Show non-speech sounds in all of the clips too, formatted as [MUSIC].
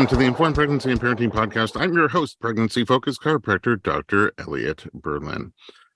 Welcome to the Informed Pregnancy and Parenting Podcast. I'm your host, pregnancy focused chiropractor, Dr. Elliot Berlin.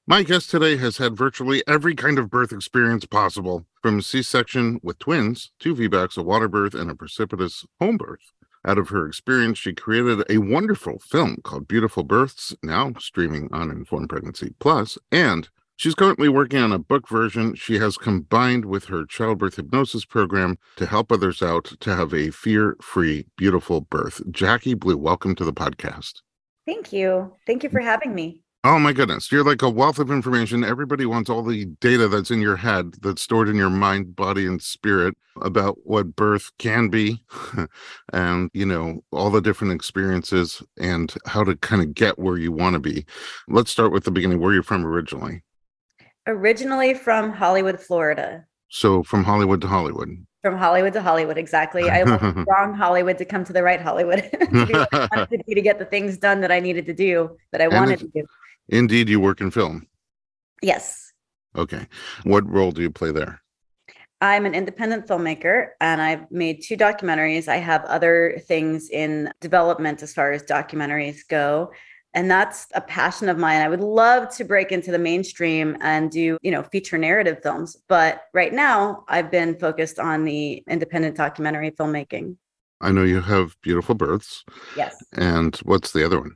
My guest today has had virtually every kind of birth experience possible, from C section with twins to VBACs, a water birth, and a precipitous home birth. Out of her experience, she created a wonderful film called Beautiful Births, now streaming on Informed Pregnancy Plus, and She's currently working on a book version she has combined with her childbirth hypnosis program to help others out to have a fear free, beautiful birth. Jacqui Blue, welcome to the podcast. Thank you. Thank you for having me. Oh my goodness. You're like a wealth of information. Everybody wants all the data that's in your head, that's stored in your mind, body, and spirit about what birth can be [LAUGHS] and, you know, all the different experiences and how to kind of get where you want to be. Let's start with the beginning. Where are you from originally? Originally from Hollywood, Florida. So from Hollywood to Hollywood. From Hollywood to Hollywood, exactly. I went from [LAUGHS] wrong Hollywood to come to the right Hollywood [LAUGHS] to, [LAUGHS] to, get the things done that I needed to do that I wanted to do. Indeed, you work in film. Yes. Okay. What role do you play there? I'm an independent filmmaker and I've made two documentaries. I have other things in development as far as documentaries go and that's a passion of mine. I would love to break into the mainstream and do you know feature narrative films but right now i've been focused on the independent documentary filmmaking. I know you have beautiful births. Yes. And what's the other one?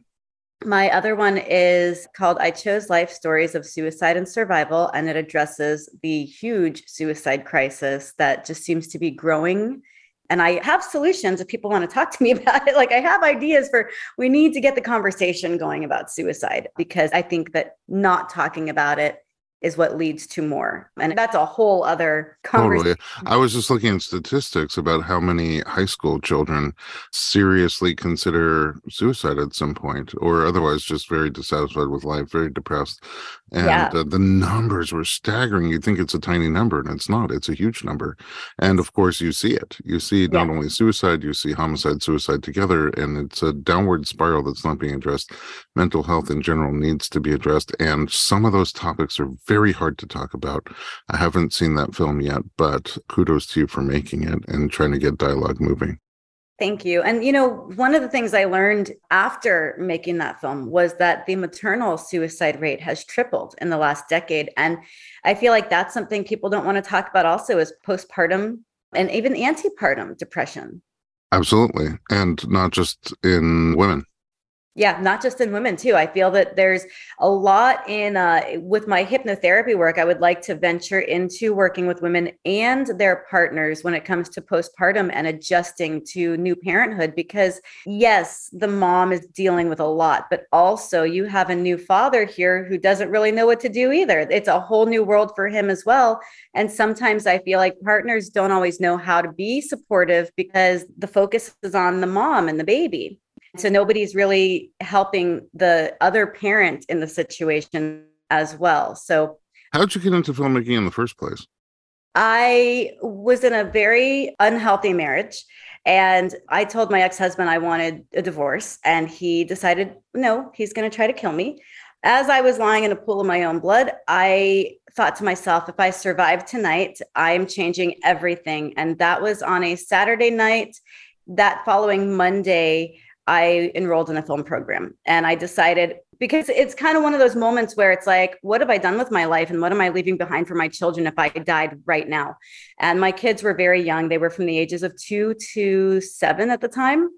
My other one is called I Chose Life Stories of Suicide and Survival, and it addresses the huge suicide crisis that just seems to be growing and I have solutions if people want to talk to me [LAUGHS] about it. Like I have ideas for we need to get the conversation going about suicide because I think that not talking about it is what leads to more. And that's a whole other conversation. Totally. I was just looking at statistics about how many high school children seriously consider suicide at some point or otherwise just very dissatisfied with life, very depressed. And yeah. uh, the numbers were staggering. You'd think it's a tiny number, and it's not. It's a huge number. And of course, you see it. You see not only suicide, you see homicide, suicide together. And it's a downward spiral that's not being addressed. Mental health in general needs to be addressed. And some of those topics are very hard to talk about. I haven't seen that film yet, but kudos to you for making it and trying to get dialogue moving. Thank you. And, you know, one of the things I learned after making that film was that the maternal suicide rate has tripled in the last decade. And I feel like that's something people don't want to talk about also is postpartum and even antepartum depression. Absolutely. And not just in women. Yeah, not just in women too. I feel that there's a lot in uh, with my hypnotherapy work. I would like to venture into working with women and their partners when it comes to postpartum and adjusting to new parenthood. Because yes, the mom is dealing with a lot, but also you have a new father here who doesn't really know what to do either. It's a whole new world for him as well. And sometimes I feel like partners don't always know how to be supportive because the focus is on the mom and the baby. So nobody's really helping the other parent in the situation as well. So, how'd you get into filmmaking in the first place? I was in a very unhealthy marriage. And I told my ex husband I wanted a divorce. And he decided, no, he's going to try to kill me. As I was lying in a pool of my own blood, I thought to myself, if I survive tonight, I am changing everything. And that was on a Saturday night. That following Monday, I enrolled in a film program and I decided because it's kind of one of those moments where it's like, what have I done with my life and what am I leaving behind for my children if I died right now? And my kids were very young. They were from the ages of two to seven at the time.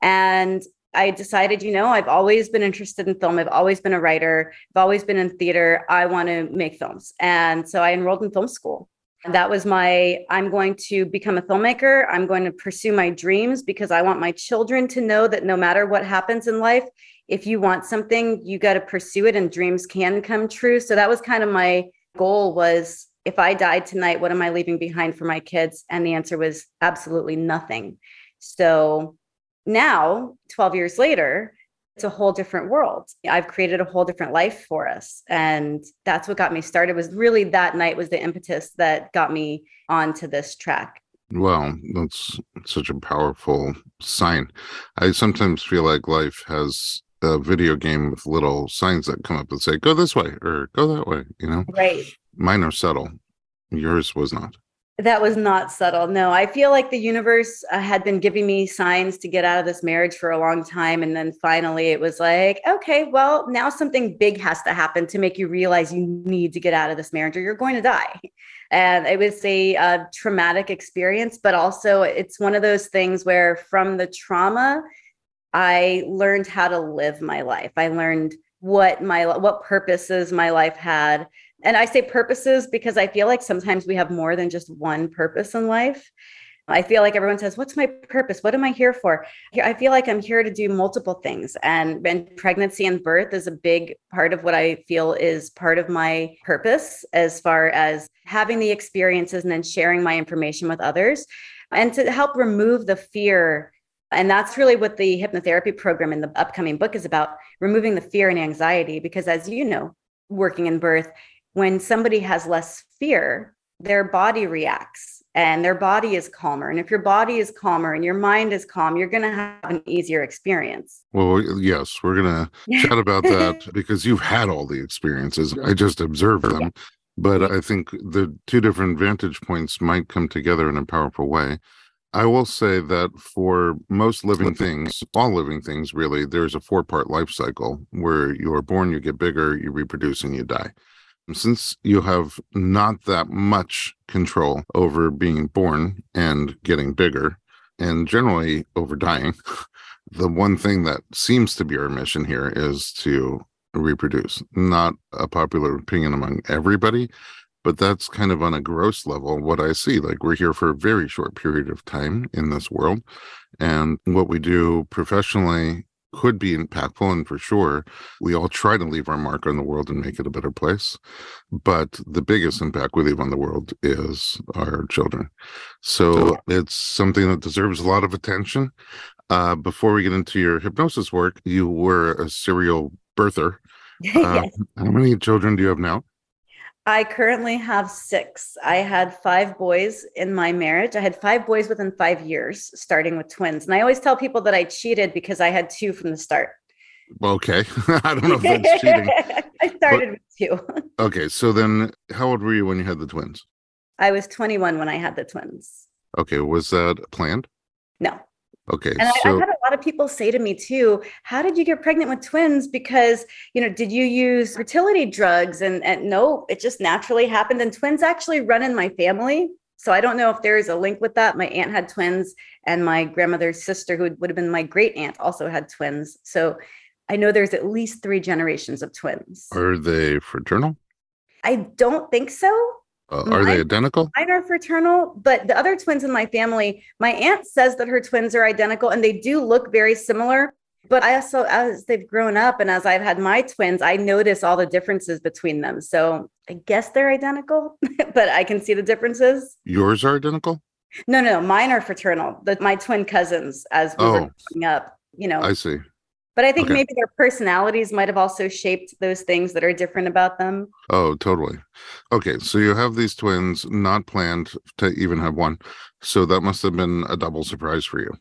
And I decided, you know, I've always been interested in film. I've always been a writer. I've always been in theater. I want to make films. And so I enrolled in film school. That was my, I'm going to become a filmmaker. I'm going to pursue my dreams because I want my children to know that no matter what happens in life, if you want something, you got to pursue it and dreams can come true. So that was kind of my goal was if I died tonight, what am I leaving behind for my kids? And the answer was absolutely nothing. So now, 12 years later, it's a whole different world. I've created a whole different life for us. And that's what got me started was really that night was the impetus that got me onto this track. Well, that's such a powerful sign. I sometimes feel like life has a video game with little signs that come up and say, go this way or go that way, you know? Right. Mine are subtle. Yours was not. That was not subtle. No, I feel like the universe uh, had been giving me signs to get out of this marriage for a long time. And then finally it was like, okay, well, now something big has to happen to make you realize you need to get out of this marriage or you're going to die. And it was a, a traumatic experience, but also it's one of those things where from the trauma, I learned how to live my life. I learned what my what purposes my life had and I say purposes because I feel like sometimes we have more than just one purpose in life. I feel like everyone says, What's my purpose? What am I here for? I feel like I'm here to do multiple things. And, and pregnancy and birth is a big part of what I feel is part of my purpose as far as having the experiences and then sharing my information with others and to help remove the fear. And that's really what the hypnotherapy program in the upcoming book is about removing the fear and anxiety. Because as you know, working in birth, when somebody has less fear, their body reacts and their body is calmer. And if your body is calmer and your mind is calm, you're going to have an easier experience. Well, yes, we're going [LAUGHS] to chat about that because you've had all the experiences. I just observed them. But I think the two different vantage points might come together in a powerful way. I will say that for most living things, all living things really, there's a four part life cycle where you're born, you get bigger, you reproduce, and you die since you have not that much control over being born and getting bigger and generally over dying, [LAUGHS] the one thing that seems to be our mission here is to reproduce. Not a popular opinion among everybody, but that's kind of on a gross level what I see. Like we're here for a very short period of time in this world. And what we do professionally could be impactful and for sure we all try to leave our mark on the world and make it a better place but the biggest impact we leave on the world is our children. So it's something that deserves a lot of attention. Uh, before we get into your hypnosis work you were a serial birther. Uh, [LAUGHS] yes. how many children do you have now I currently have six. I had five boys in my marriage. I had five boys within five years, starting with twins. And I always tell people that I cheated because I had two from the start. Okay. [LAUGHS] I don't know if that's cheating. [LAUGHS] I started but, with two. okay. So then how old were you when you had the twins? I was 21 when I had the twins. Okay. Was that planned? No. Okay. And so, I, have had a lot of people say to me too, how did you get pregnant with twins? Because, you know, did you use fertility drugs? And, and no, it just naturally happened. And twins actually run in my family. So I don't know if there is a link with that. My aunt had twins, and my grandmother's sister, who would have been my great aunt, also had twins. So I know there's at least three generations of twins. Are they fraternal? I don't think so. Uh, are mine, they identical? Mine are fraternal, but the other twins in my family, my aunt says that her twins are identical and they do look very similar. But I also, as they've grown up and as I've had my twins, I notice all the differences between them. So I guess they're identical, [LAUGHS] but I can see the differences. Yours are identical? No, no, mine are fraternal. The, my twin cousins, as we oh, were growing up, you know. I see. But I think okay. maybe their personalities might have also shaped those things that are different about them. Oh, totally. Okay, so you have these twins, not planned to even have one. So that must have been a double surprise for you.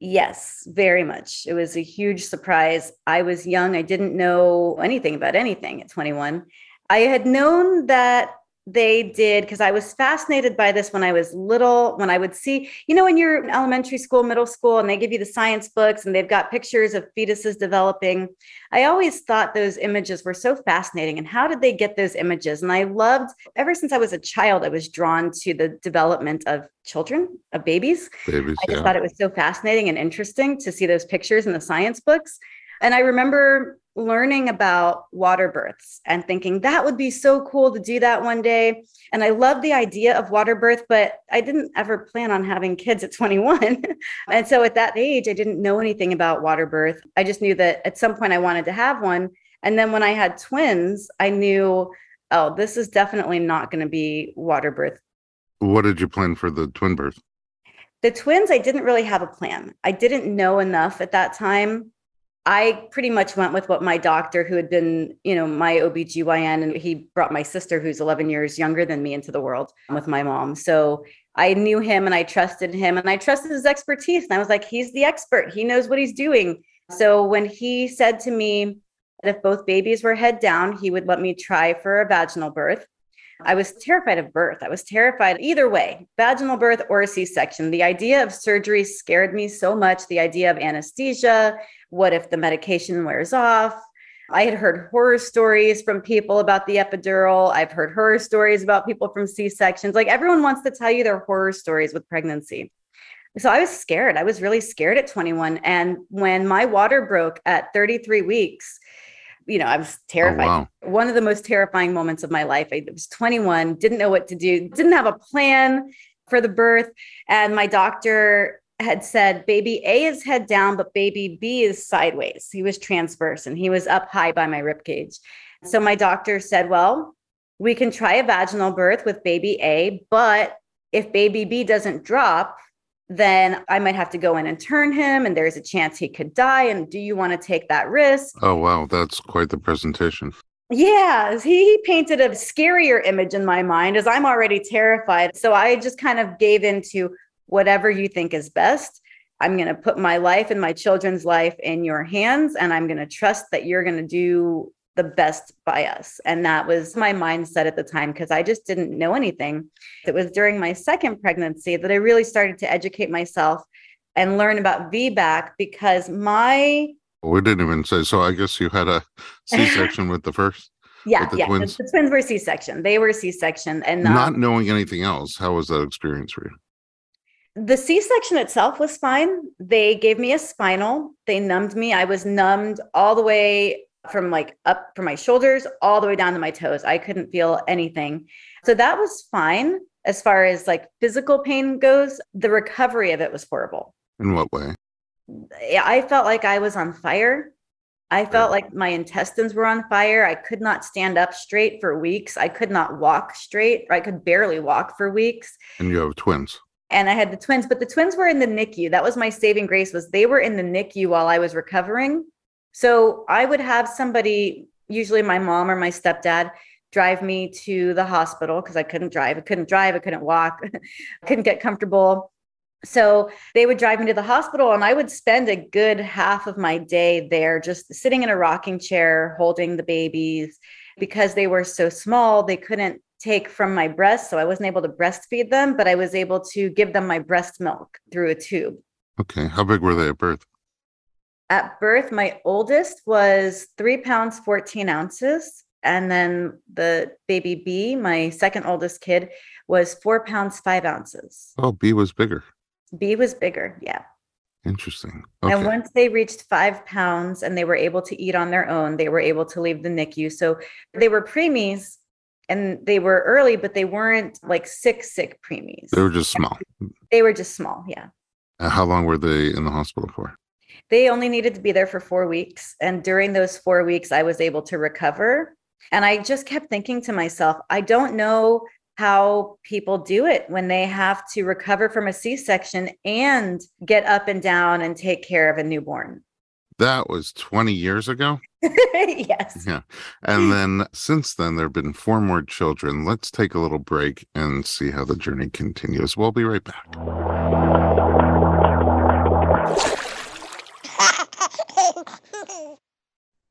Yes, very much. It was a huge surprise. I was young. I didn't know anything about anything at 21. I had known that they did because I was fascinated by this when I was little. When I would see, you know, when you're in elementary school, middle school, and they give you the science books and they've got pictures of fetuses developing, I always thought those images were so fascinating. And how did they get those images? And I loved, ever since I was a child, I was drawn to the development of children, of babies. babies I just yeah. thought it was so fascinating and interesting to see those pictures in the science books. And I remember learning about water births and thinking that would be so cool to do that one day. And I love the idea of water birth, but I didn't ever plan on having kids at 21. [LAUGHS] and so at that age, I didn't know anything about water birth. I just knew that at some point I wanted to have one. And then when I had twins, I knew, oh, this is definitely not going to be water birth. What did you plan for the twin birth? The twins, I didn't really have a plan. I didn't know enough at that time I pretty much went with what my doctor, who had been, you know, my OBGYN, and he brought my sister, who's 11 years younger than me, into the world with my mom. So I knew him and I trusted him and I trusted his expertise. And I was like, he's the expert, he knows what he's doing. So when he said to me that if both babies were head down, he would let me try for a vaginal birth. I was terrified of birth. I was terrified either way, vaginal birth or C section. The idea of surgery scared me so much. The idea of anesthesia. What if the medication wears off? I had heard horror stories from people about the epidural. I've heard horror stories about people from C sections. Like everyone wants to tell you their horror stories with pregnancy. So I was scared. I was really scared at 21. And when my water broke at 33 weeks, you know, I was oh, terrified. Oh, wow. One of the most terrifying moments of my life. I was 21, didn't know what to do, didn't have a plan for the birth. And my doctor had said, baby A is head down, but baby B is sideways. He was transverse and he was up high by my rib cage. So my doctor said, well, we can try a vaginal birth with baby A, but if baby B doesn't drop, then I might have to go in and turn him, and there's a chance he could die. And do you want to take that risk? Oh, wow. That's quite the presentation. Yeah, he painted a scarier image in my mind as I'm already terrified. So I just kind of gave into whatever you think is best. I'm going to put my life and my children's life in your hands, and I'm going to trust that you're going to do the best by us. And that was my mindset at the time because I just didn't know anything. It was during my second pregnancy that I really started to educate myself and learn about VBAC because my. We didn't even say. So I guess you had a [LAUGHS] C section with the first? Yeah, the yeah. Twins? The, the, twins were C section. They were C section. And um, not knowing anything else, how was that experience for you? the c-section itself was fine they gave me a spinal they numbed me i was numbed all the way from like up from my shoulders all the way down to my toes. I couldn't feel anything. So that was fine as far as like physical pain goes. The recovery of it was horrible. In what way? I felt like I was on fire. I felt like my intestines were on fire. I could not stand up straight for weeks. I could not walk straight. I could barely walk for weeks. And you have twins. And I had the twins, but the twins were in the NICU. That was my saving grace was they were in the NICU while I was recovering. So I would have somebody, usually my mom or my stepdad, drive me to the hospital because I couldn't drive. I couldn't drive. I couldn't walk. I [LAUGHS] couldn't get comfortable. So they would drive me to the hospital, and I would spend a good half of my day there just sitting in a rocking chair holding the babies because they were so small. They couldn't take from my breast. So I wasn't able to breastfeed them, but I was able to give them my breast milk through a tube. Okay. How big were they at birth? At birth, my oldest was three pounds, 14 ounces. And then the baby B, my second oldest kid, was four pounds, five ounces. Oh, B was bigger. B was bigger. Yeah. Interesting. Okay. And once they reached five pounds and they were able to eat on their own, they were able to leave the NICU. So they were preemies and they were early, but they weren't like sick, sick preemies. They were just small. They were just small. Yeah. How long were they in the hospital for? They only needed to be there for four weeks. And during those four weeks, I was able to recover. And I just kept thinking to myself, I don't know how people do it when they have to recover from a C section and get up and down and take care of a newborn. That was 20 years ago. [LAUGHS] yes. Yeah. And then since then, there have been four more children. Let's take a little break and see how the journey continues. We'll be right back.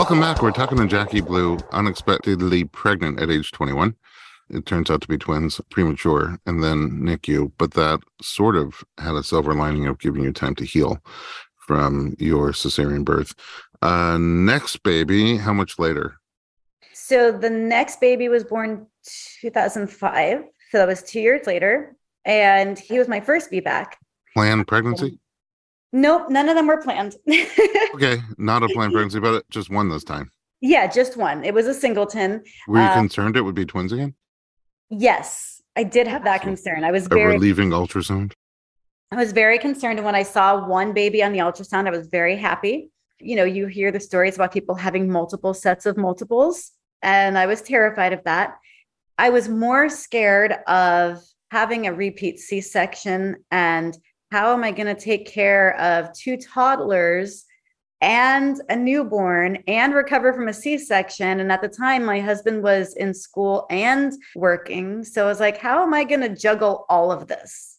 Welcome back. We're talking to Jacqui Blue, unexpectedly pregnant at age 21. It turns out to be twins, premature, and then NICU, but that sort of had a silver lining of giving you time to heal from your cesarean birth. Uh, next baby, how much later? So the next baby was born 2005. So that was two years later. And he was my first VBAC. Planned pregnancy? Nope, none of them were planned. [LAUGHS] okay, not a planned [LAUGHS] pregnancy, but just one this time. Yeah, just one. It was a singleton. Were you uh, concerned it would be twins again? Yes, I did have that concern. I was a very relieving ultrasound. I was very concerned. And when I saw one baby on the ultrasound, I was very happy. You know, you hear the stories about people having multiple sets of multiples, and I was terrified of that. I was more scared of having a repeat C section and how am I going to take care of two toddlers and a newborn and recover from a C section? And at the time, my husband was in school and working. So I was like, how am I going to juggle all of this?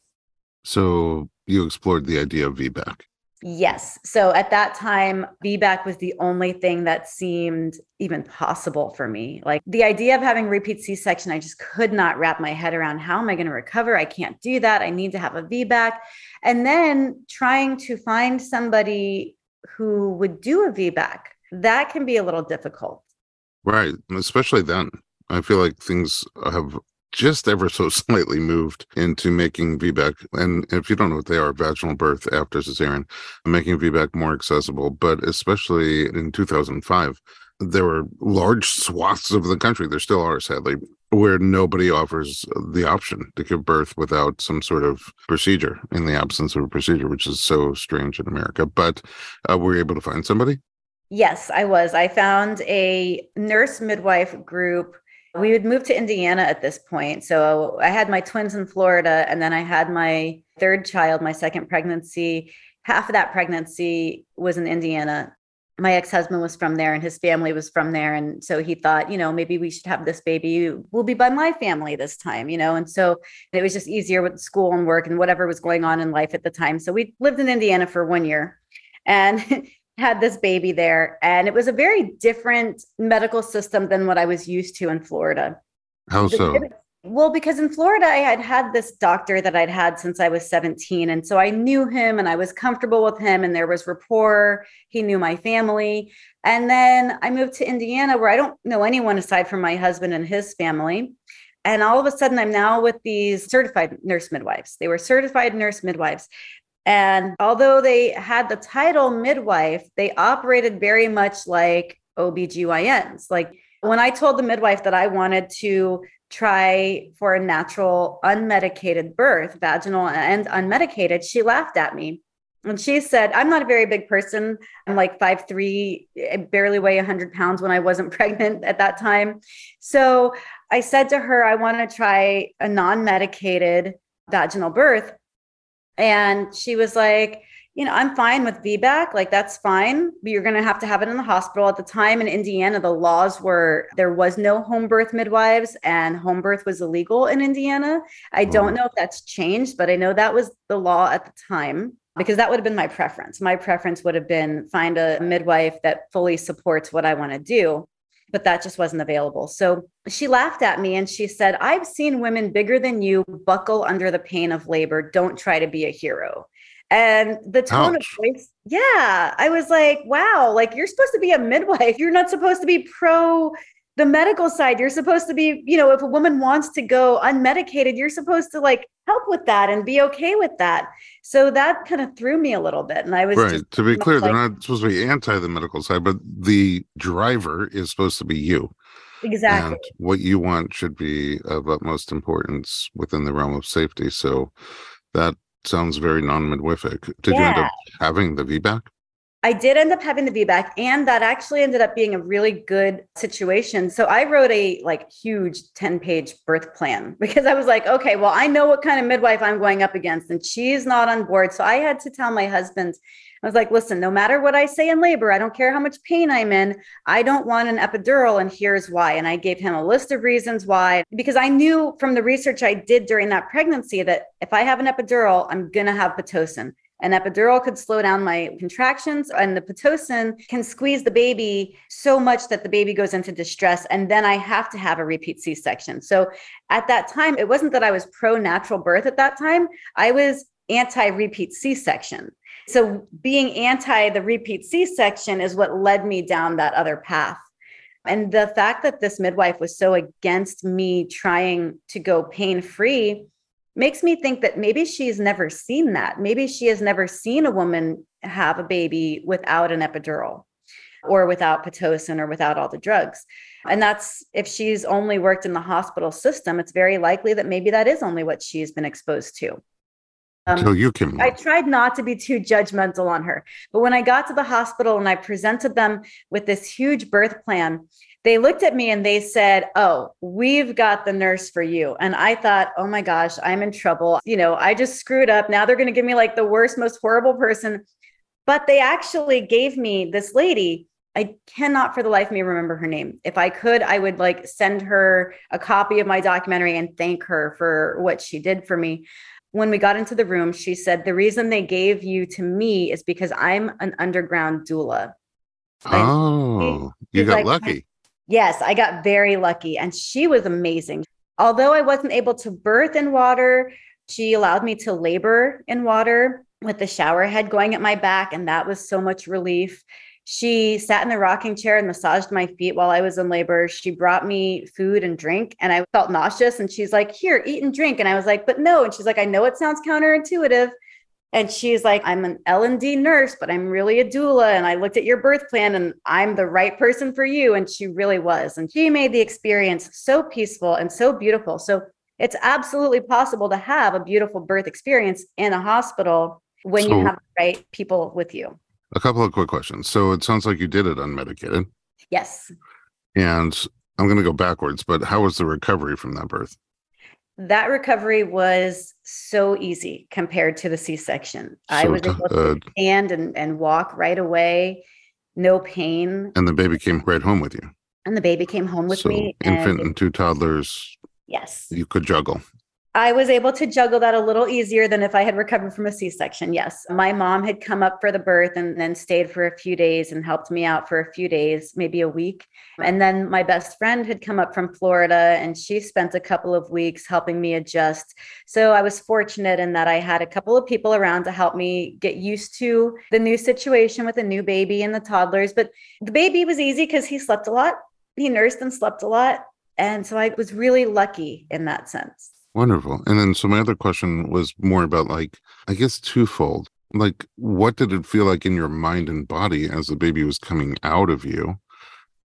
So you explored the idea of VBAC. Yes. So at that time, VBAC was the only thing that seemed even possible for me. Like the idea of having repeat C section, I just could not wrap my head around how am I going to recover? I can't do that. I need to have a VBAC. And then trying to find somebody who would do a VBAC, that can be a little difficult. Right. Especially then. I feel like things have just ever so [LAUGHS] slightly moved into making VBAC. And if you don't know what they are, vaginal birth after cesarean, making VBAC more accessible. But especially in 2005, there were large swaths of the country, there still are, sadly, where nobody offers the option to give birth without some sort of procedure in the absence of a procedure, which is so strange in America. But uh, were you able to find somebody? Yes, I was. I found a nurse midwife group we would move to Indiana at this point. So I had my twins in Florida, and then I had my third child, my second pregnancy. Half of that pregnancy was in Indiana. My ex husband was from there, and his family was from there. And so he thought, you know, maybe we should have this baby. We'll be by my family this time, you know. And so it was just easier with school and work and whatever was going on in life at the time. So we lived in Indiana for one year. And [LAUGHS] had this baby there and it was a very different medical system than what I was used to in Florida. How so? Well, because in Florida, I had had this doctor that I'd had since I was 17. And so I knew him and I was comfortable with him, and there was rapport. He knew my family. And then I moved to Indiana, where I don't know anyone aside from my husband and his family. And all of a sudden, I'm now with these certified nurse midwives. They were certified nurse midwives. And although they had the title midwife, they operated very much like OBGYNs. Like when I told the midwife that I wanted to try for a natural unmedicated birth, vaginal and unmedicated, she laughed at me. And she said, I'm not a very big person. I'm like five three, I barely weigh 100 pounds when I wasn't [LAUGHS] pregnant at that time. So I said to her, I want to try a non medicated vaginal birth. And she was like, you know, I'm fine with VBAC. Like, that's fine. But you're going to have to have it in the hospital. At the time in Indiana, the laws were there was no home birth midwives and home birth was illegal in Indiana. I don't mm. know if that's changed, but I know that was the law at the time because that would have been my preference. My preference would have been find a midwife that fully supports what I want to do but that just wasn't available. So she laughed at me and she said, I've seen women bigger than you buckle under the pain of labor. Don't try to be a hero. And the tone Ouch. of voice, yeah, I was like, wow, like you're supposed to be a midwife. You're not supposed to be pro the medical side. You're supposed to be you know if a woman wants to go unmedicated you're supposed to like help with that and be okay with that. So that kind of threw me a little bit and i was right to be clear like, they're not supposed to be anti the medical side but the driver is supposed to be you. Exactly. and what you want should be of utmost importance within the realm of safety. So that sounds very non-midwific did yeah. you end up having the vbac I did end up having the VBAC, and that actually ended up being a really good situation. So I wrote a like huge 10 page birth plan [LAUGHS] because I was like, okay, well, I know what kind of midwife I'm going up against, and she's not on board. So I had to tell my husband, I was like, listen, no matter what I say in labor, I don't care how much pain I'm in, I don't want an epidural, and here's why. And I gave him a list of reasons why, because I knew from the research I did during that pregnancy that if I have an epidural, I'm going to have Pitocin. An epidural could slow down my contractions, and the Pitocin can squeeze the baby so much that the baby goes into distress. And then I have to have a repeat C section. So at that time, it wasn't that I was pro natural birth at that time, I was anti repeat C section. So being anti the repeat C section is what led me down that other path. And the fact that this midwife was so against me trying to go pain free makes me think that maybe she's never seen that. Maybe she has never seen a woman have a baby without an epidural or without Pitocin or without all the drugs. And that's if she's only worked in the hospital system, it's very likely that maybe that is only what she's been exposed to. Um, Until you came. I tried not to be too judgmental on her. But when I got to the hospital and I presented them with this huge birth plan, they looked at me and they said, Oh, we've got the nurse for you. And I thought, Oh my gosh, I'm in trouble. You know, I just screwed up. Now they're going to give me like the worst, most horrible person. But they actually gave me this lady. I cannot for the life of me remember her name. If I could, I would like send her a copy of my documentary and thank her for what she did for me. When we got into the room, she said, The reason they gave you to me is because I'm an underground doula. Oh, you got like, lucky. Yes, I got very lucky. And she was amazing. Although I wasn't able to birth in water, she allowed me to labor in water with the shower head going at my back. And that was so much relief. She sat in the rocking chair and massaged my feet while I was in labor. She brought me food and drink, and I felt nauseous. And she's like, Here, eat and drink. And I was like, But no. And she's like, I know it sounds counterintuitive, and she's like, I'm an L&D nurse, but I'm really a doula. And I looked at your birth plan and I'm the right person for you. And she really was. And she made the experience so peaceful and so beautiful. So it's absolutely possible to have a beautiful birth experience in a hospital when so, you have the right people with you. A couple of quick questions. So it sounds like you did it unmedicated. Yes. And I'm going to go backwards, but how was the recovery from that birth? that recovery was so easy compared to the C-section. So I was able to uh, stand and, and walk right away, no pain. And the baby came right home with you. And the baby came home with so me. Infant and, and two toddlers. Yes. You could juggle. I was able to juggle that a little easier than if I had recovered from a C section. Yes. My mom had come up for the birth and then stayed for a few days and helped me out for a few days, maybe a week. And then my best friend had come up from Florida and she spent a couple of weeks helping me adjust. So I was fortunate in that I had a couple of people around to help me get used to the new situation with a new baby and the toddlers. But the baby was easy because he slept a lot, he nursed and slept a lot. And so I was really lucky in that sense. Wonderful. And then so my other question was more about like, I guess twofold. Like, what did it feel like in your mind and body as the baby was coming out of you?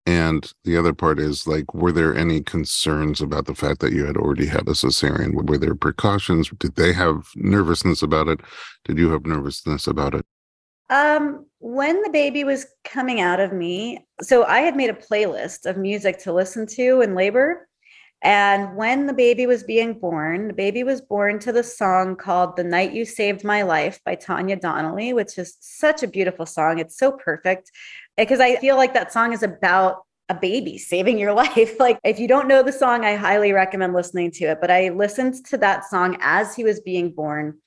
And the other part is like, were there any concerns about the fact that you had already had a cesarean? Were there precautions? Did they have nervousness about it? Did you have nervousness about it? Um, when the baby was coming out of me, so I had made a playlist of music to listen to in labor. And when the baby was being born, the baby was born to the song called The Night You Saved My Life by Tanya Donelly, which is such a beautiful song. It's so perfect because I feel like that song is about a baby saving your [LAUGHS] life. Like, if you don't know the song, I highly recommend listening to it. But I listened to that song as he was being born.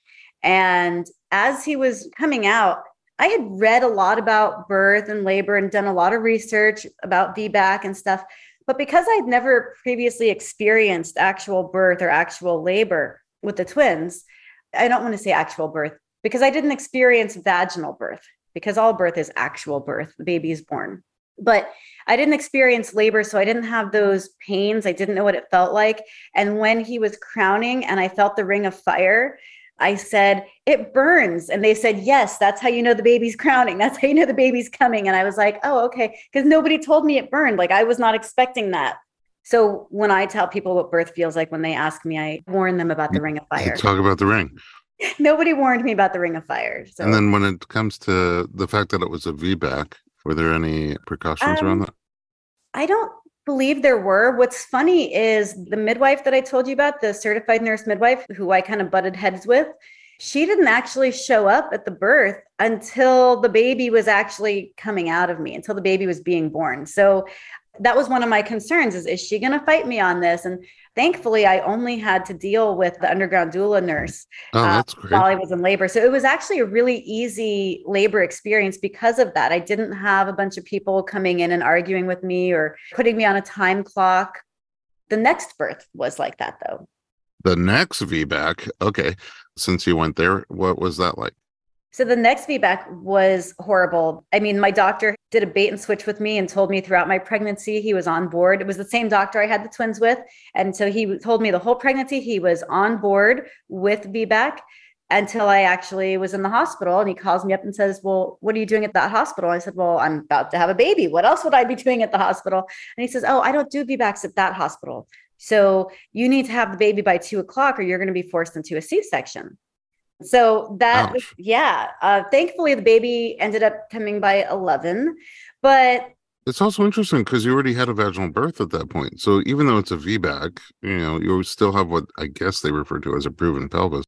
And as he was coming out, I had read a lot about birth and labor and done a lot of research about VBAC and stuff. But because I'd never previously experienced actual birth or actual labor with the twins, I don't want to say actual birth because I didn't experience vaginal birth because all birth is actual birth. The baby is born. But I didn't experience labor, so I didn't have those pains. I didn't know what it felt like. And when he was crowning and I felt the ring of fire, I said, it burns. And they said, yes, that's how you know the baby's crowning. That's how you know the baby's coming. And I was like, oh, okay. Because nobody told me it burned. Like I was not expecting that. So when I tell people what birth feels like when they ask me, I warn them about the ring of fire. Talk about the ring. [LAUGHS] Nobody warned me about the ring of fire. So. And then when it comes to the fact that it was a VBAC, were there any precautions um, around that? I don't believe there were. What's funny is the midwife that I told you about, the certified nurse midwife who I kind of butted heads with, she didn't actually show up at the birth until the baby was actually coming out of me, until the baby was being born. So that was one of my concerns is is she going to fight me on this? And thankfully i only had to deal with the underground doula nurse oh, uh, while i was in labor. So it was actually a really easy labor experience because of that. I didn't have a bunch of people coming in and arguing with me or putting me on a time clock. The next birth was like that though. The next vbac okay. Since you went there what was that like So the next VBAC was horrible. I mean, my doctor did a bait and switch with me and told me throughout my pregnancy he was on board. It was the same doctor I had the twins with. And so he told me the whole pregnancy he was on board with VBAC until I actually was in the hospital. And he calls me up and says, Well, what are you doing at that hospital? I said, Well, I'm about to have a baby. What else would I be doing at the hospital? And he says, Oh, I don't do VBACs at that hospital. So you need to have the baby by two o'clock or you're going to be forced into a C section. So that, Ouch. yeah. Uh, thankfully, the baby ended up coming by 11. But it's also interesting because you already had a vaginal birth at that point. So even though it's a VBAC, you know, you still have what I guess they refer to as a proven pelvis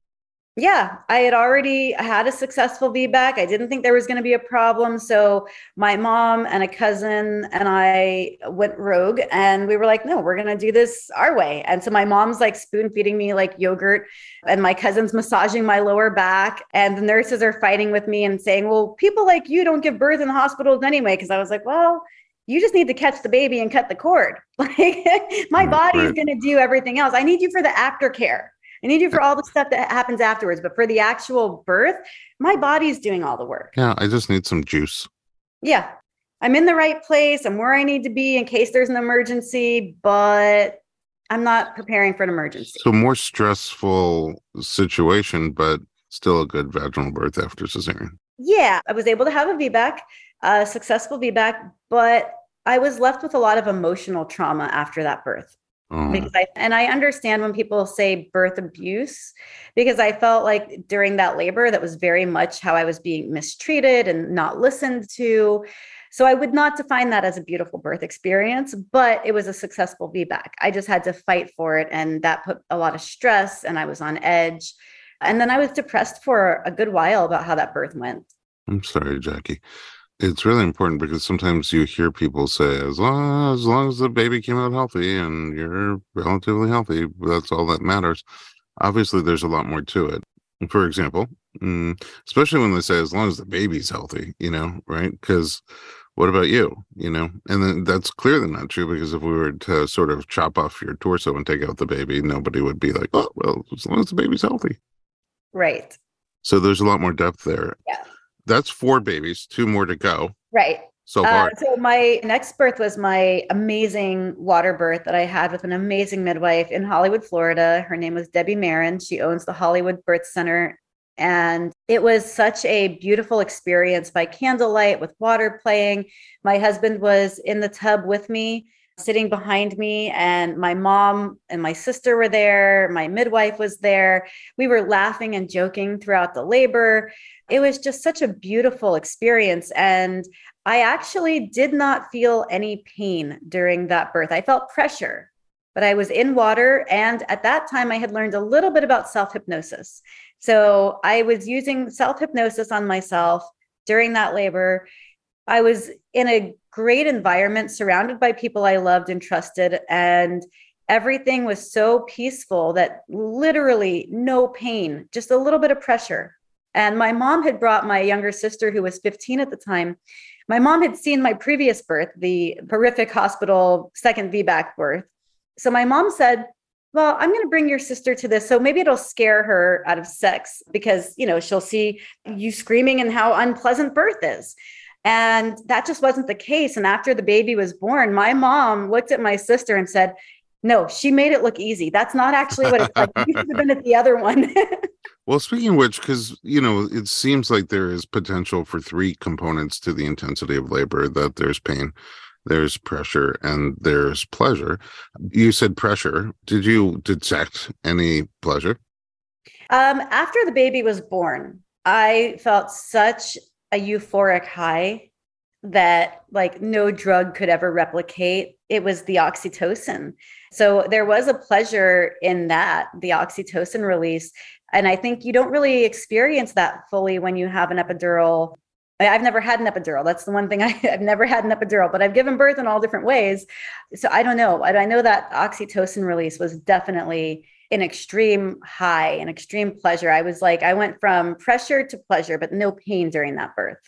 yeah, I had already had a successful VBAC. I didn't think there was going to be a problem. So my mom and a cousin and I went rogue and we were like, no, we're going to do this our way. And so my mom's like spoon feeding me like yogurt and my cousin's massaging my lower back. And the nurses are fighting with me and saying, well, people like you don't give birth in the hospitals anyway. Cause I was like, well, you just need to catch the baby and cut the cord. [LAUGHS] Like my mm, body's right. going to do everything else. I need you for the aftercare. I need you for all the stuff that happens afterwards, but for the actual birth, my body's doing all the work. Yeah, I just need some juice. Yeah. I'm in the right place. I'm where I need to be in case there's an emergency, but I'm not preparing for an emergency. So more stressful situation, but still a good vaginal birth after cesarean. Yeah, I was able to have a VBAC, a successful VBAC, but I was left with a lot of emotional trauma after that birth. Mm. Because I, and I understand when people say birth abuse, because I felt like during that labor, that was very much how I was being mistreated and not listened to. So I would not define that as a beautiful birth experience, but it was a successful VBAC. I just had to fight for it. And that put a lot of stress and I was on edge. And then I was depressed for a good while about how that birth went. I'm sorry, Jacqui it's really important because sometimes you hear people say as long as long as the baby came out healthy and you're relatively healthy that's all that matters. Obviously there's a lot more to it. For example mm, especially when they say as long as the baby's healthy you know right? Because what about you you know? And then that's clearly not true because if we were to sort of chop off your torso and take out the baby nobody would be like oh well as long as the baby's healthy. Right. So there's a lot more depth there. Yeah that's four babies, two more to go. Right. So far. Uh, so my next birth was my amazing water birth that I had with an amazing midwife in Hollywood, Florida. Her name was Debbie Marin. She owns the Hollywood Birth Center. And it was such a beautiful experience by candlelight with water playing. My husband was in the tub with me sitting behind me and my mom and my sister were there my midwife was there. We were laughing and joking throughout the labor. It was just such a beautiful experience and i actually did not feel any pain during that birth. I felt pressure but i was in water and at that time i had learned a little bit about self hypnosis so i was using self hypnosis on myself during that labor I was in a great environment surrounded by people I loved and trusted. And everything was so peaceful that literally no pain, just a little bit of pressure. And my mom had brought my younger sister, who was 15 at the time. My mom had seen my previous birth, the horrific hospital second VBAC birth. So my mom said, well, I'm going to bring your sister to this. So maybe it'll scare her out of sex because, you know, she'll see you screaming and how unpleasant birth is. And that just wasn't the case. And after the baby was born, my mom looked at my sister and said, no, she made it look easy. That's not actually what it's [LAUGHS] like. You should have been at the other one. [LAUGHS] well, speaking of which, because, you know, it seems like there is potential for three components to the intensity of labor that there's pain, there's pressure, and there's pleasure. You said pressure. Did you detect any pleasure? Um, after the baby was born, I felt such a euphoric high that like no drug could ever replicate. It was the oxytocin. So there was a pleasure in that, the oxytocin release. And I think you don't really experience that fully when you have an epidural. I've never had an epidural. That's the one thing [LAUGHS] I, have never had an epidural, but I've given birth in all different ways. So I don't know. I know that oxytocin release was definitely an extreme high, an extreme pleasure. I was like, I went from pressure to pleasure, but no pain during that birth.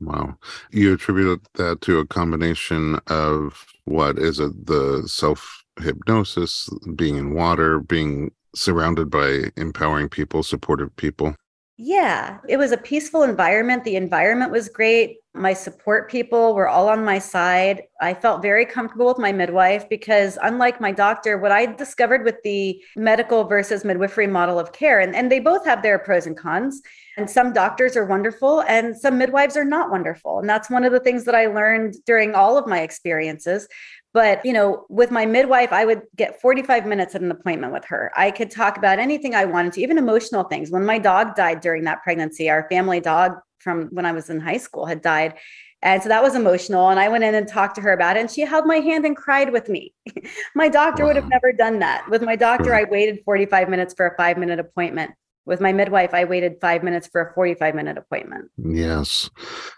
Wow. You attribute that to a combination of what is it? The self hypnosis, being in water, being surrounded by empowering people, supportive people. Yeah, it was a peaceful environment. The environment was great. My support people were all on my side. I felt very comfortable with my midwife because, unlike my doctor, what I discovered with the medical versus midwifery model of care, and, and they both have their pros and cons. And some doctors are wonderful, and some midwives are not wonderful. And that's one of the things that I learned during all of my experiences but, you know, with my midwife, I would get 45 minutes at an appointment with her. I could talk about anything I wanted to, even emotional things. When my dog died during that pregnancy, our family dog from when I was in high school had died. And so that was emotional. And I went in and talked to her about it. And she held my hand and cried with me. [LAUGHS] my doctor wow. would have never done that. With my doctor, I waited 45 minutes for a five minute appointment. With my midwife, I waited five minutes for a 45 minute appointment. Yes.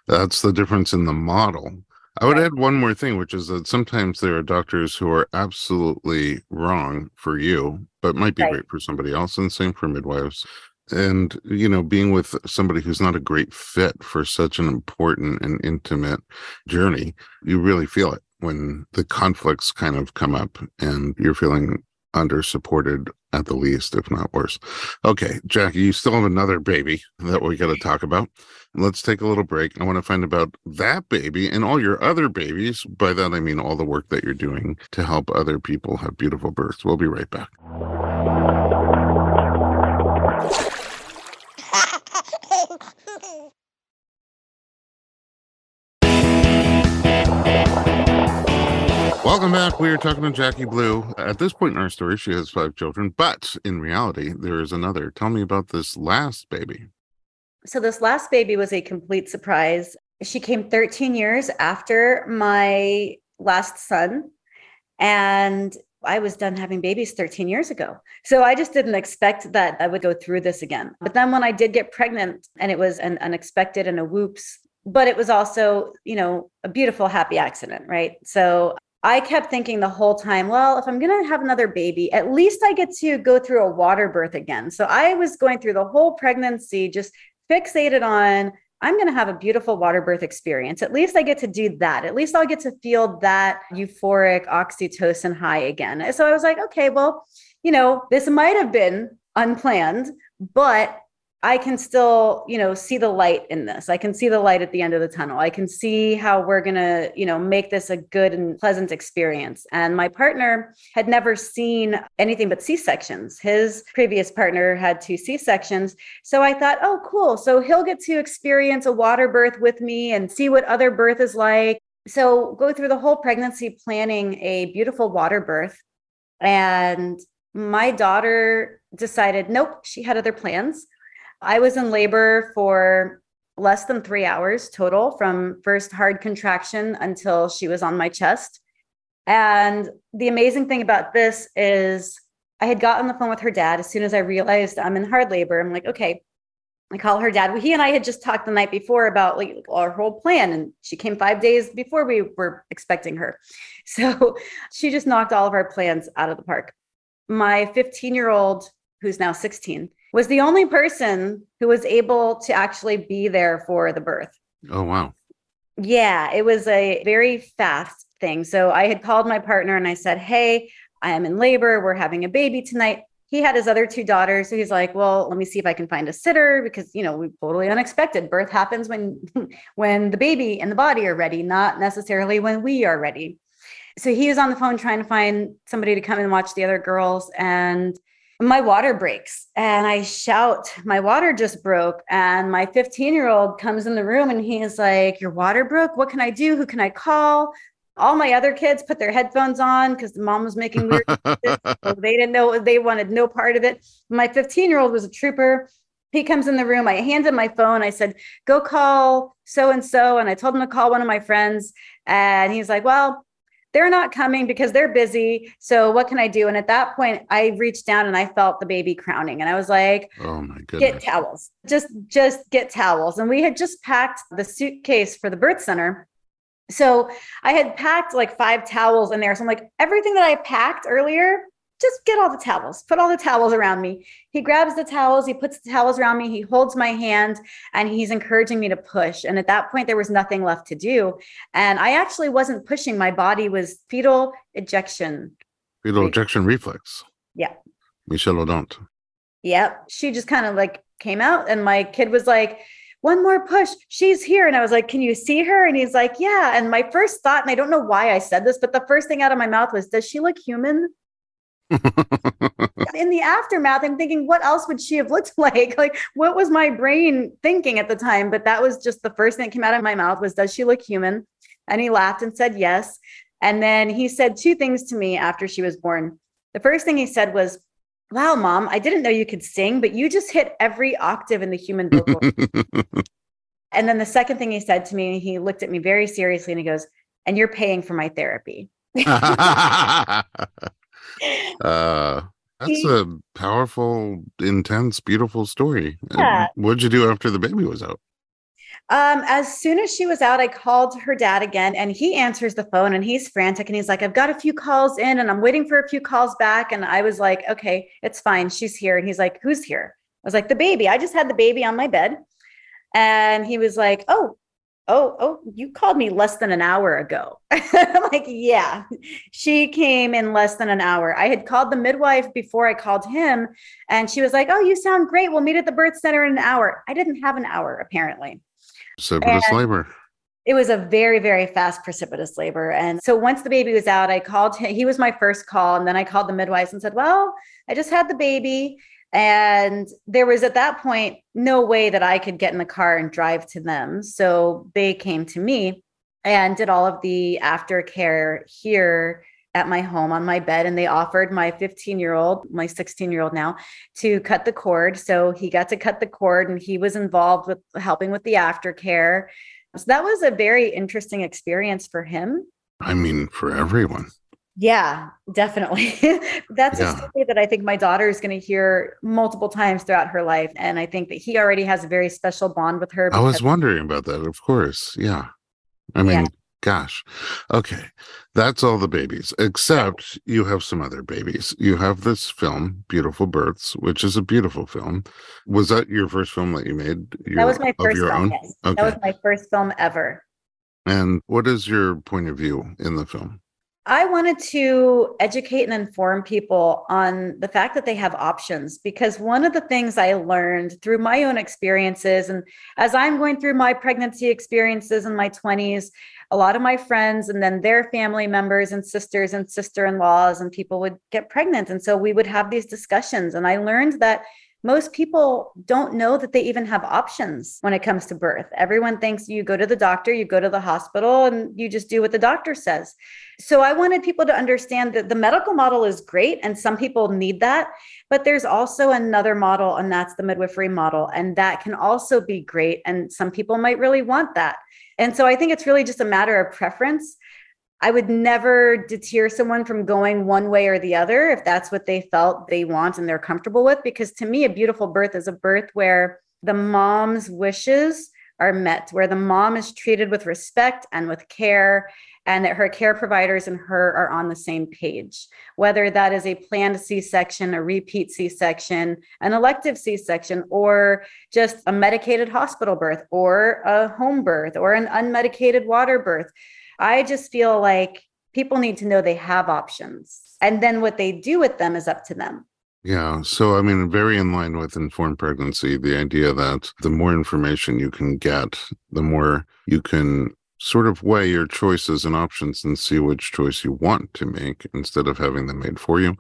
That's the difference in the model. I would add one more thing, which is that sometimes there are doctors who are absolutely wrong for you, but might be right. great for somebody else. And same for midwives. And, you know, being with somebody who's not a great fit for such an important and intimate journey, you really feel it when the conflicts kind of come up and you're feeling under supported at the least, if not worse. Okay, Jacqui, you still have another baby that we got to talk about. Let's take a little break. I want to find about that baby and all your other babies. By that, I mean all the work that you're doing to help other people have beautiful births. We'll be right back. Welcome back. We are talking to Jacqui Blue. At this point in our story, she has five children, but in reality, there is another. Tell me about this last baby. So, this last baby was a complete surprise. She came 13 years after my last son. And I was done having babies 13 years ago. So I just didn't expect that I would go through this again. But then when I did get pregnant and it was an unexpected and a whoops, but it was also, you know, a beautiful, happy accident, right? So I kept thinking the whole time, well, if I'm going to have another baby, at least I get to go through a water birth again. So I was going through the whole pregnancy just fixated on I'm going to have a beautiful water birth experience. At least I get to do that. At least I'll get to feel that euphoric oxytocin high again. So I was like, okay, well, you know, this might have been unplanned, but I can still, you know, see the light in this. I can see the light at the end of the tunnel. I can see how we're going to, you know, make this a good and pleasant experience. And my partner had never seen anything but C-sections. His previous partner had two C-sections. So I thought, oh, cool. So he'll get to experience a water birth with me and see what other birth is like. So go through the whole pregnancy planning a beautiful water birth. And my daughter decided, nope, she had other plans. I was in labor for less than three hours total from first hard contraction until she was on my chest. And the amazing thing about this is I had gotten the phone with her dad as soon as I realized I'm in hard labor. I'm like, okay, I call her dad. He and I had just talked the night before about like our whole plan, and she came five days before we were expecting her. [LAUGHS] So she just knocked all of our plans out of the park. My 15 year old, who's now 16, was the only person who was able to actually be there for the birth. Oh, wow. Yeah, it was a very fast thing. So I had called my partner and I said, Hey, I am in labor. We're having a baby tonight. He had his other two daughters. So he's like, Well, let me see if I can find a sitter because, you know, we totally unexpected. Birth happens when [LAUGHS] when the baby and the body are ready, not necessarily when we are ready. So he was on the phone trying to find somebody to come and watch the other girls. And my water breaks and I shout, My water just broke. And my 15 year old comes in the room and he's like, Your water broke? What can I do? Who can I call? All my other kids put their headphones on because the mom was making weird. [LAUGHS] so they didn't know, they wanted no part of it. My 15 year old was a trooper. He comes in the room. I handed my phone. I said, Go call so and so. And I told him to call one of my friends. And he's like, Well, they're not coming because they're busy. So what can I do? And at that point, I reached down and I felt the baby crowning. And I was like, Oh my goodness. Get towels. Just just get towels. And we had just packed the suitcase for the birth center. So I had packed like five towels in there. So I'm like, everything that I packed earlier, just get all the towels, put all the towels around me. He grabs the towels, he puts the towels around me, he holds my hand, and he's encouraging me to push. And at that point, there was nothing left to do. And I actually wasn't pushing, my body was fetal ejection. Fetal ejection reflex. Yeah. Michel Odent. Yep. She just kind of like came out and my kid was like, one more push. She's here. And I was like, Can you see her? And he's like, Yeah. And my first thought, and I don't know why I said this, but the first thing out of my mouth was, Does she look human? [LAUGHS] in the aftermath, I'm thinking, what else would she have looked [LAUGHS] like? Like, what was my brain thinking at the time? But that was just the first thing that came out of my mouth was, does she look human? And he laughed and said yes. And then he said two things to me after she was born. The first thing he said was, Wow, mom, I didn't know you could sing, but you just hit every octave in the human [LAUGHS] vocal. and then the second thing he said to me, he looked at me very seriously and he goes, And you're paying for my therapy. Uh, that's a powerful, intense, beautiful story. Yeah. What'd you do after the baby was out? Um, as soon as she was out, I called her dad again and he answers the phone and he's frantic and he's like, I've got a few calls in and I'm waiting for a few calls back. And I was like, okay, it's fine. She's here. And he's like, who's here? I was like, the baby. I just had the baby on my bed. And he was like, oh, oh, oh, you called me less than an hour ago. I'm [LAUGHS] like, yeah, she came in less than an hour. I had called the midwife before I called him, and she was like, oh, you sound great. We'll meet at the birth center in an hour. I didn't have an hour, apparently. Precipitous and labor. It was a very, very fast, precipitous labor. And so once the baby was out, I called him. He was my first call. And then I called the midwives and said, Well, I just had the baby. And there was at that point no way that I could get in the car and drive to them. So they came to me and did all of the aftercare here at my home on my bed. And they offered my 15 year old my 16 year old now to cut the cord. So he got to cut the cord and he was involved with helping with the aftercare. So that was a very interesting experience for him. I mean for everyone yeah definitely [LAUGHS] that's yeah. a story that i think my daughter is going to hear multiple times throughout her life and i think that he already has a very special bond with her i was wondering about that of course yeah I mean, yeah. Gosh. Okay. That's all the babies, except you have some other babies. You have this film, Beautiful Births, which is a beautiful film. Was that your first film that you made? Your, that was my first film. Yes. Okay. That was my first film ever. And what is your point of view in the film? I wanted to educate and inform people on the fact that they have options because one of the things I learned through my own experiences, and as I'm going through my pregnancy experiences in my 20s, a lot of my friends and then their family members and sisters and sister in laws and people would get pregnant. And so we would have these discussions. And I learned that most people don't know that they even have options when it comes to birth. Everyone thinks you go to the doctor, you go to the hospital, and you just do what the doctor says. So I wanted people to understand that the medical model is great, and some people need that. But there's also another model, and that's the midwifery model. And that can also be great. And some people might really want that. And so I think it's really just a matter of preference. I would never deter someone from going one way or the other if that's what they felt they want and they're comfortable with. Because to me, a beautiful birth is a birth where the mom's wishes are met, where the mom is treated with respect and with care, and that her care providers and her are on the same page. Whether that is a planned C section, a repeat C section, an elective C section, or just a medicated hospital birth, or a home birth, or an unmedicated water birth I just feel like people need to know they have options. And then what they do with them is up to them. Yeah. So, I mean, very in line with informed pregnancy, the idea that the more information you can get, the more you can sort of weigh your choices and options and see which choice you want to make instead of having them made for you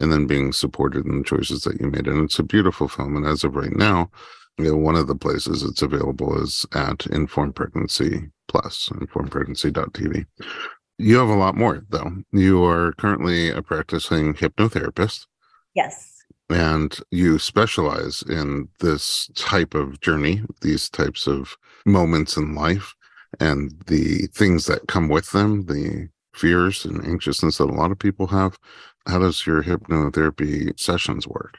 and then being supported in the choices that you made. And it's a beautiful film. And as of right now, you know, one of the places it's available is at Informed Pregnancy Plus, informedpregnancy.tv. You have a lot more, though. You are currently a practicing hypnotherapist. Yes. And you specialize in this type of journey, these types of moments in life, and the things that come with them, the fears and anxiousness that a lot of people have. How does your hypnotherapy sessions work?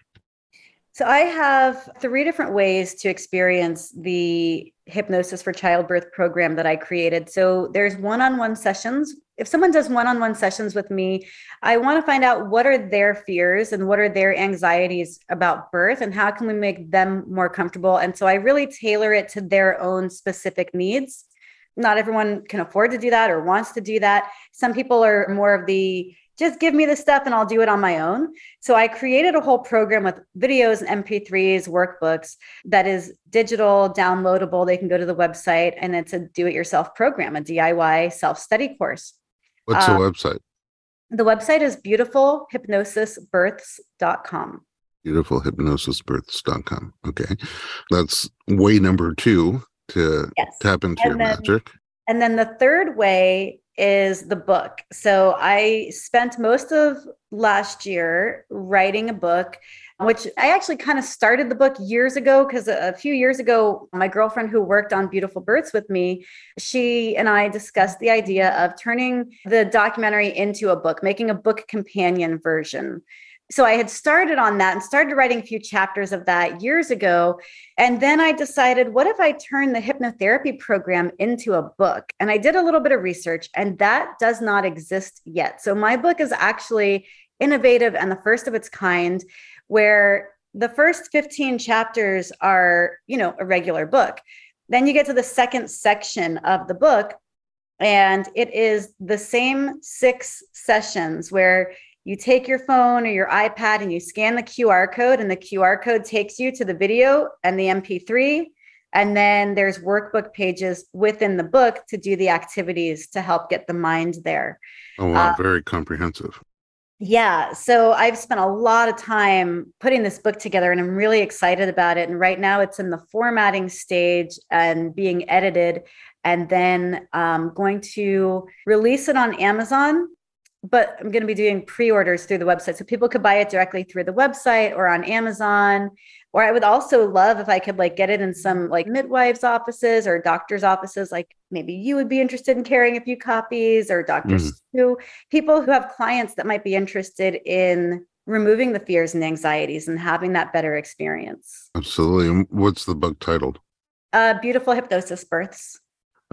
So I have three different ways to experience the hypnosis for childbirth program that I created. So there's one-on-one sessions. If someone does one-on-one sessions with me, I want to find out what are their fears and what are their anxieties about birth and how can we make them more comfortable. And so I really tailor it to their own specific needs. Not everyone can afford to do that or wants to do that. Some people are more of the just give me the stuff and I'll do it on my own. So I created a whole program with videos and MP3s, workbooks that is digital, downloadable. They can go to the website and it's a do it yourself program, a DIY self study course. What's um, the website? The website is beautifulhypnosisbirths.com. Beautifulhypnosisbirths.com. Okay. That's way number two to yes. tap into and your magic. And then the third way is the book. So I spent most of last year writing a book, which I actually kind of started the book years ago because a few years ago, my girlfriend who worked on Beautiful Births with me, she and I discussed the idea of turning the documentary into a book, making a book companion version so I had started on that and started writing a few chapters of that years ago. And then I decided, what if I turn the hypnotherapy program into a book? And I did a little bit of research, and that does not exist yet. So my book is actually innovative and the first of its kind, where the first 15 chapters are, you know, a regular book. Then you get to the second section of the book, and it is the same six sessions where you take your phone or your iPad and you scan the QR code, and the QR code takes you to the video and the MP3. And then there's workbook pages within the book to do the activities to help get the mind there. Oh, wow. Uh, very comprehensive. Yeah. So I've spent a lot of time putting this book together and I'm really excited about it. And right now it's in the formatting stage and being edited. And then I'm um, going to release it on Amazon but I'm going to be doing pre-orders through the website. So people could buy it directly through the website or on Amazon. Or I would also love if I could like get it in some like midwives offices or doctors offices. Like maybe you would be interested in carrying a few copies or doctors mm. who people who have clients that might be interested in removing the fears and anxieties and having that better experience. Absolutely. What's the book titled? Uh, Beautiful Hypnosis Births.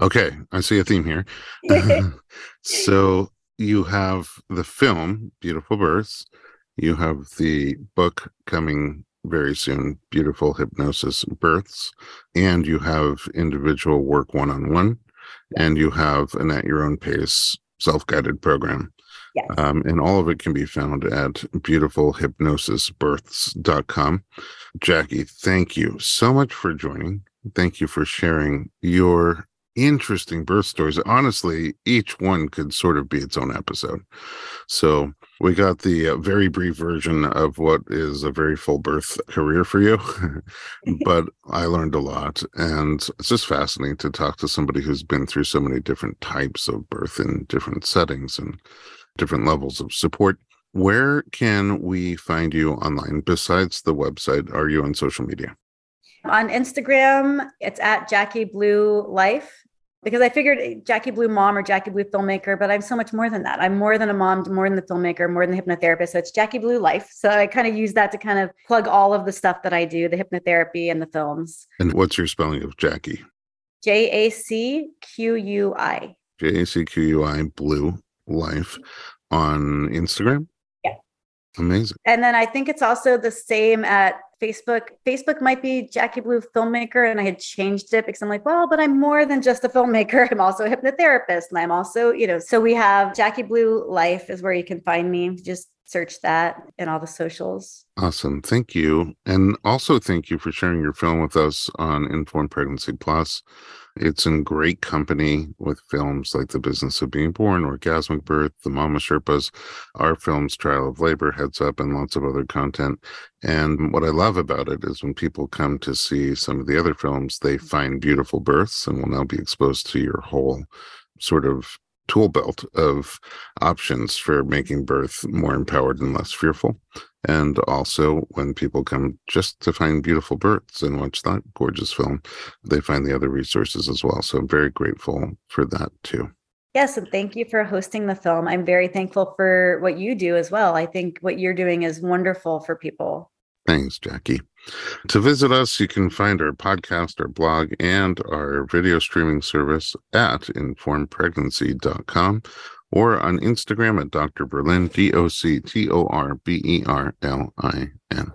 Okay, I see a theme here. [LAUGHS] [LAUGHS] so you have the film Beautiful Births. You have the book coming very soon, Beautiful Hypnosis Births, and you have individual work one on one, and you have an at your own pace self guided program. Yes. Um, and all of it can be found at beautifulhypnosisbirths.com. Jacqui, thank you so much for joining. Thank you for sharing your interesting birth stories. Honestly, each one could sort of be its own episode. So we got the uh, very brief version of what is a very full birth career for you, [LAUGHS] [LAUGHS] but I learned a lot. And it's just fascinating to talk to somebody who's been through so many different types of birth in different settings and different levels of support. Where can we find you online besides the website? Are you on social media? On Instagram, it's at Jacqui Blue Life because I figured Jacqui Blue mom or Jacqui Blue filmmaker, but I'm so much more than that. I'm more than a mom, more than the filmmaker, more than the hypnotherapist. So it's Jacqui Blue life. So I kind of use that to kind of plug all of the stuff that I do, the hypnotherapy and the films. And what's your spelling of Jacqui? J A C Q U I. J A C Q U I Blue Life on Instagram? Yeah. Amazing. And then I think it's also the same at Facebook. Facebook might be Jacqui Blue filmmaker, and I had changed it because I'm like, well, but I'm more than just a filmmaker. [LAUGHS] I'm also a hypnotherapist, and I'm also, you know, so we have Jacqui Blue Life is where you can find me. Just search that in all the socials. Awesome. Thank you. And also thank you for sharing your film with us on Informed Pregnancy Plus. It's in great company with films like The Business of Being Born, Orgasmic Birth, The Mama Sherpas, our films, Trial of Labor, Heads Up, and lots of other content. And what I love about it is when people come to see some of the other films, they find beautiful births and will now be exposed to your whole sort of tool belt of options for making birth more empowered and less fearful. And also, when people come just to find beautiful births and watch that gorgeous film, they find the other resources as well. So I'm very grateful for that too. Yes, and thank you for hosting the film. I'm very thankful for what you do as well. I think what you're doing is wonderful for people. Thanks, Jacqui. To visit us, you can find our podcast, our blog, and our video streaming service at informedpregnancy.com or on Instagram at Dr. Berlin, D O C T O R B E R L I N.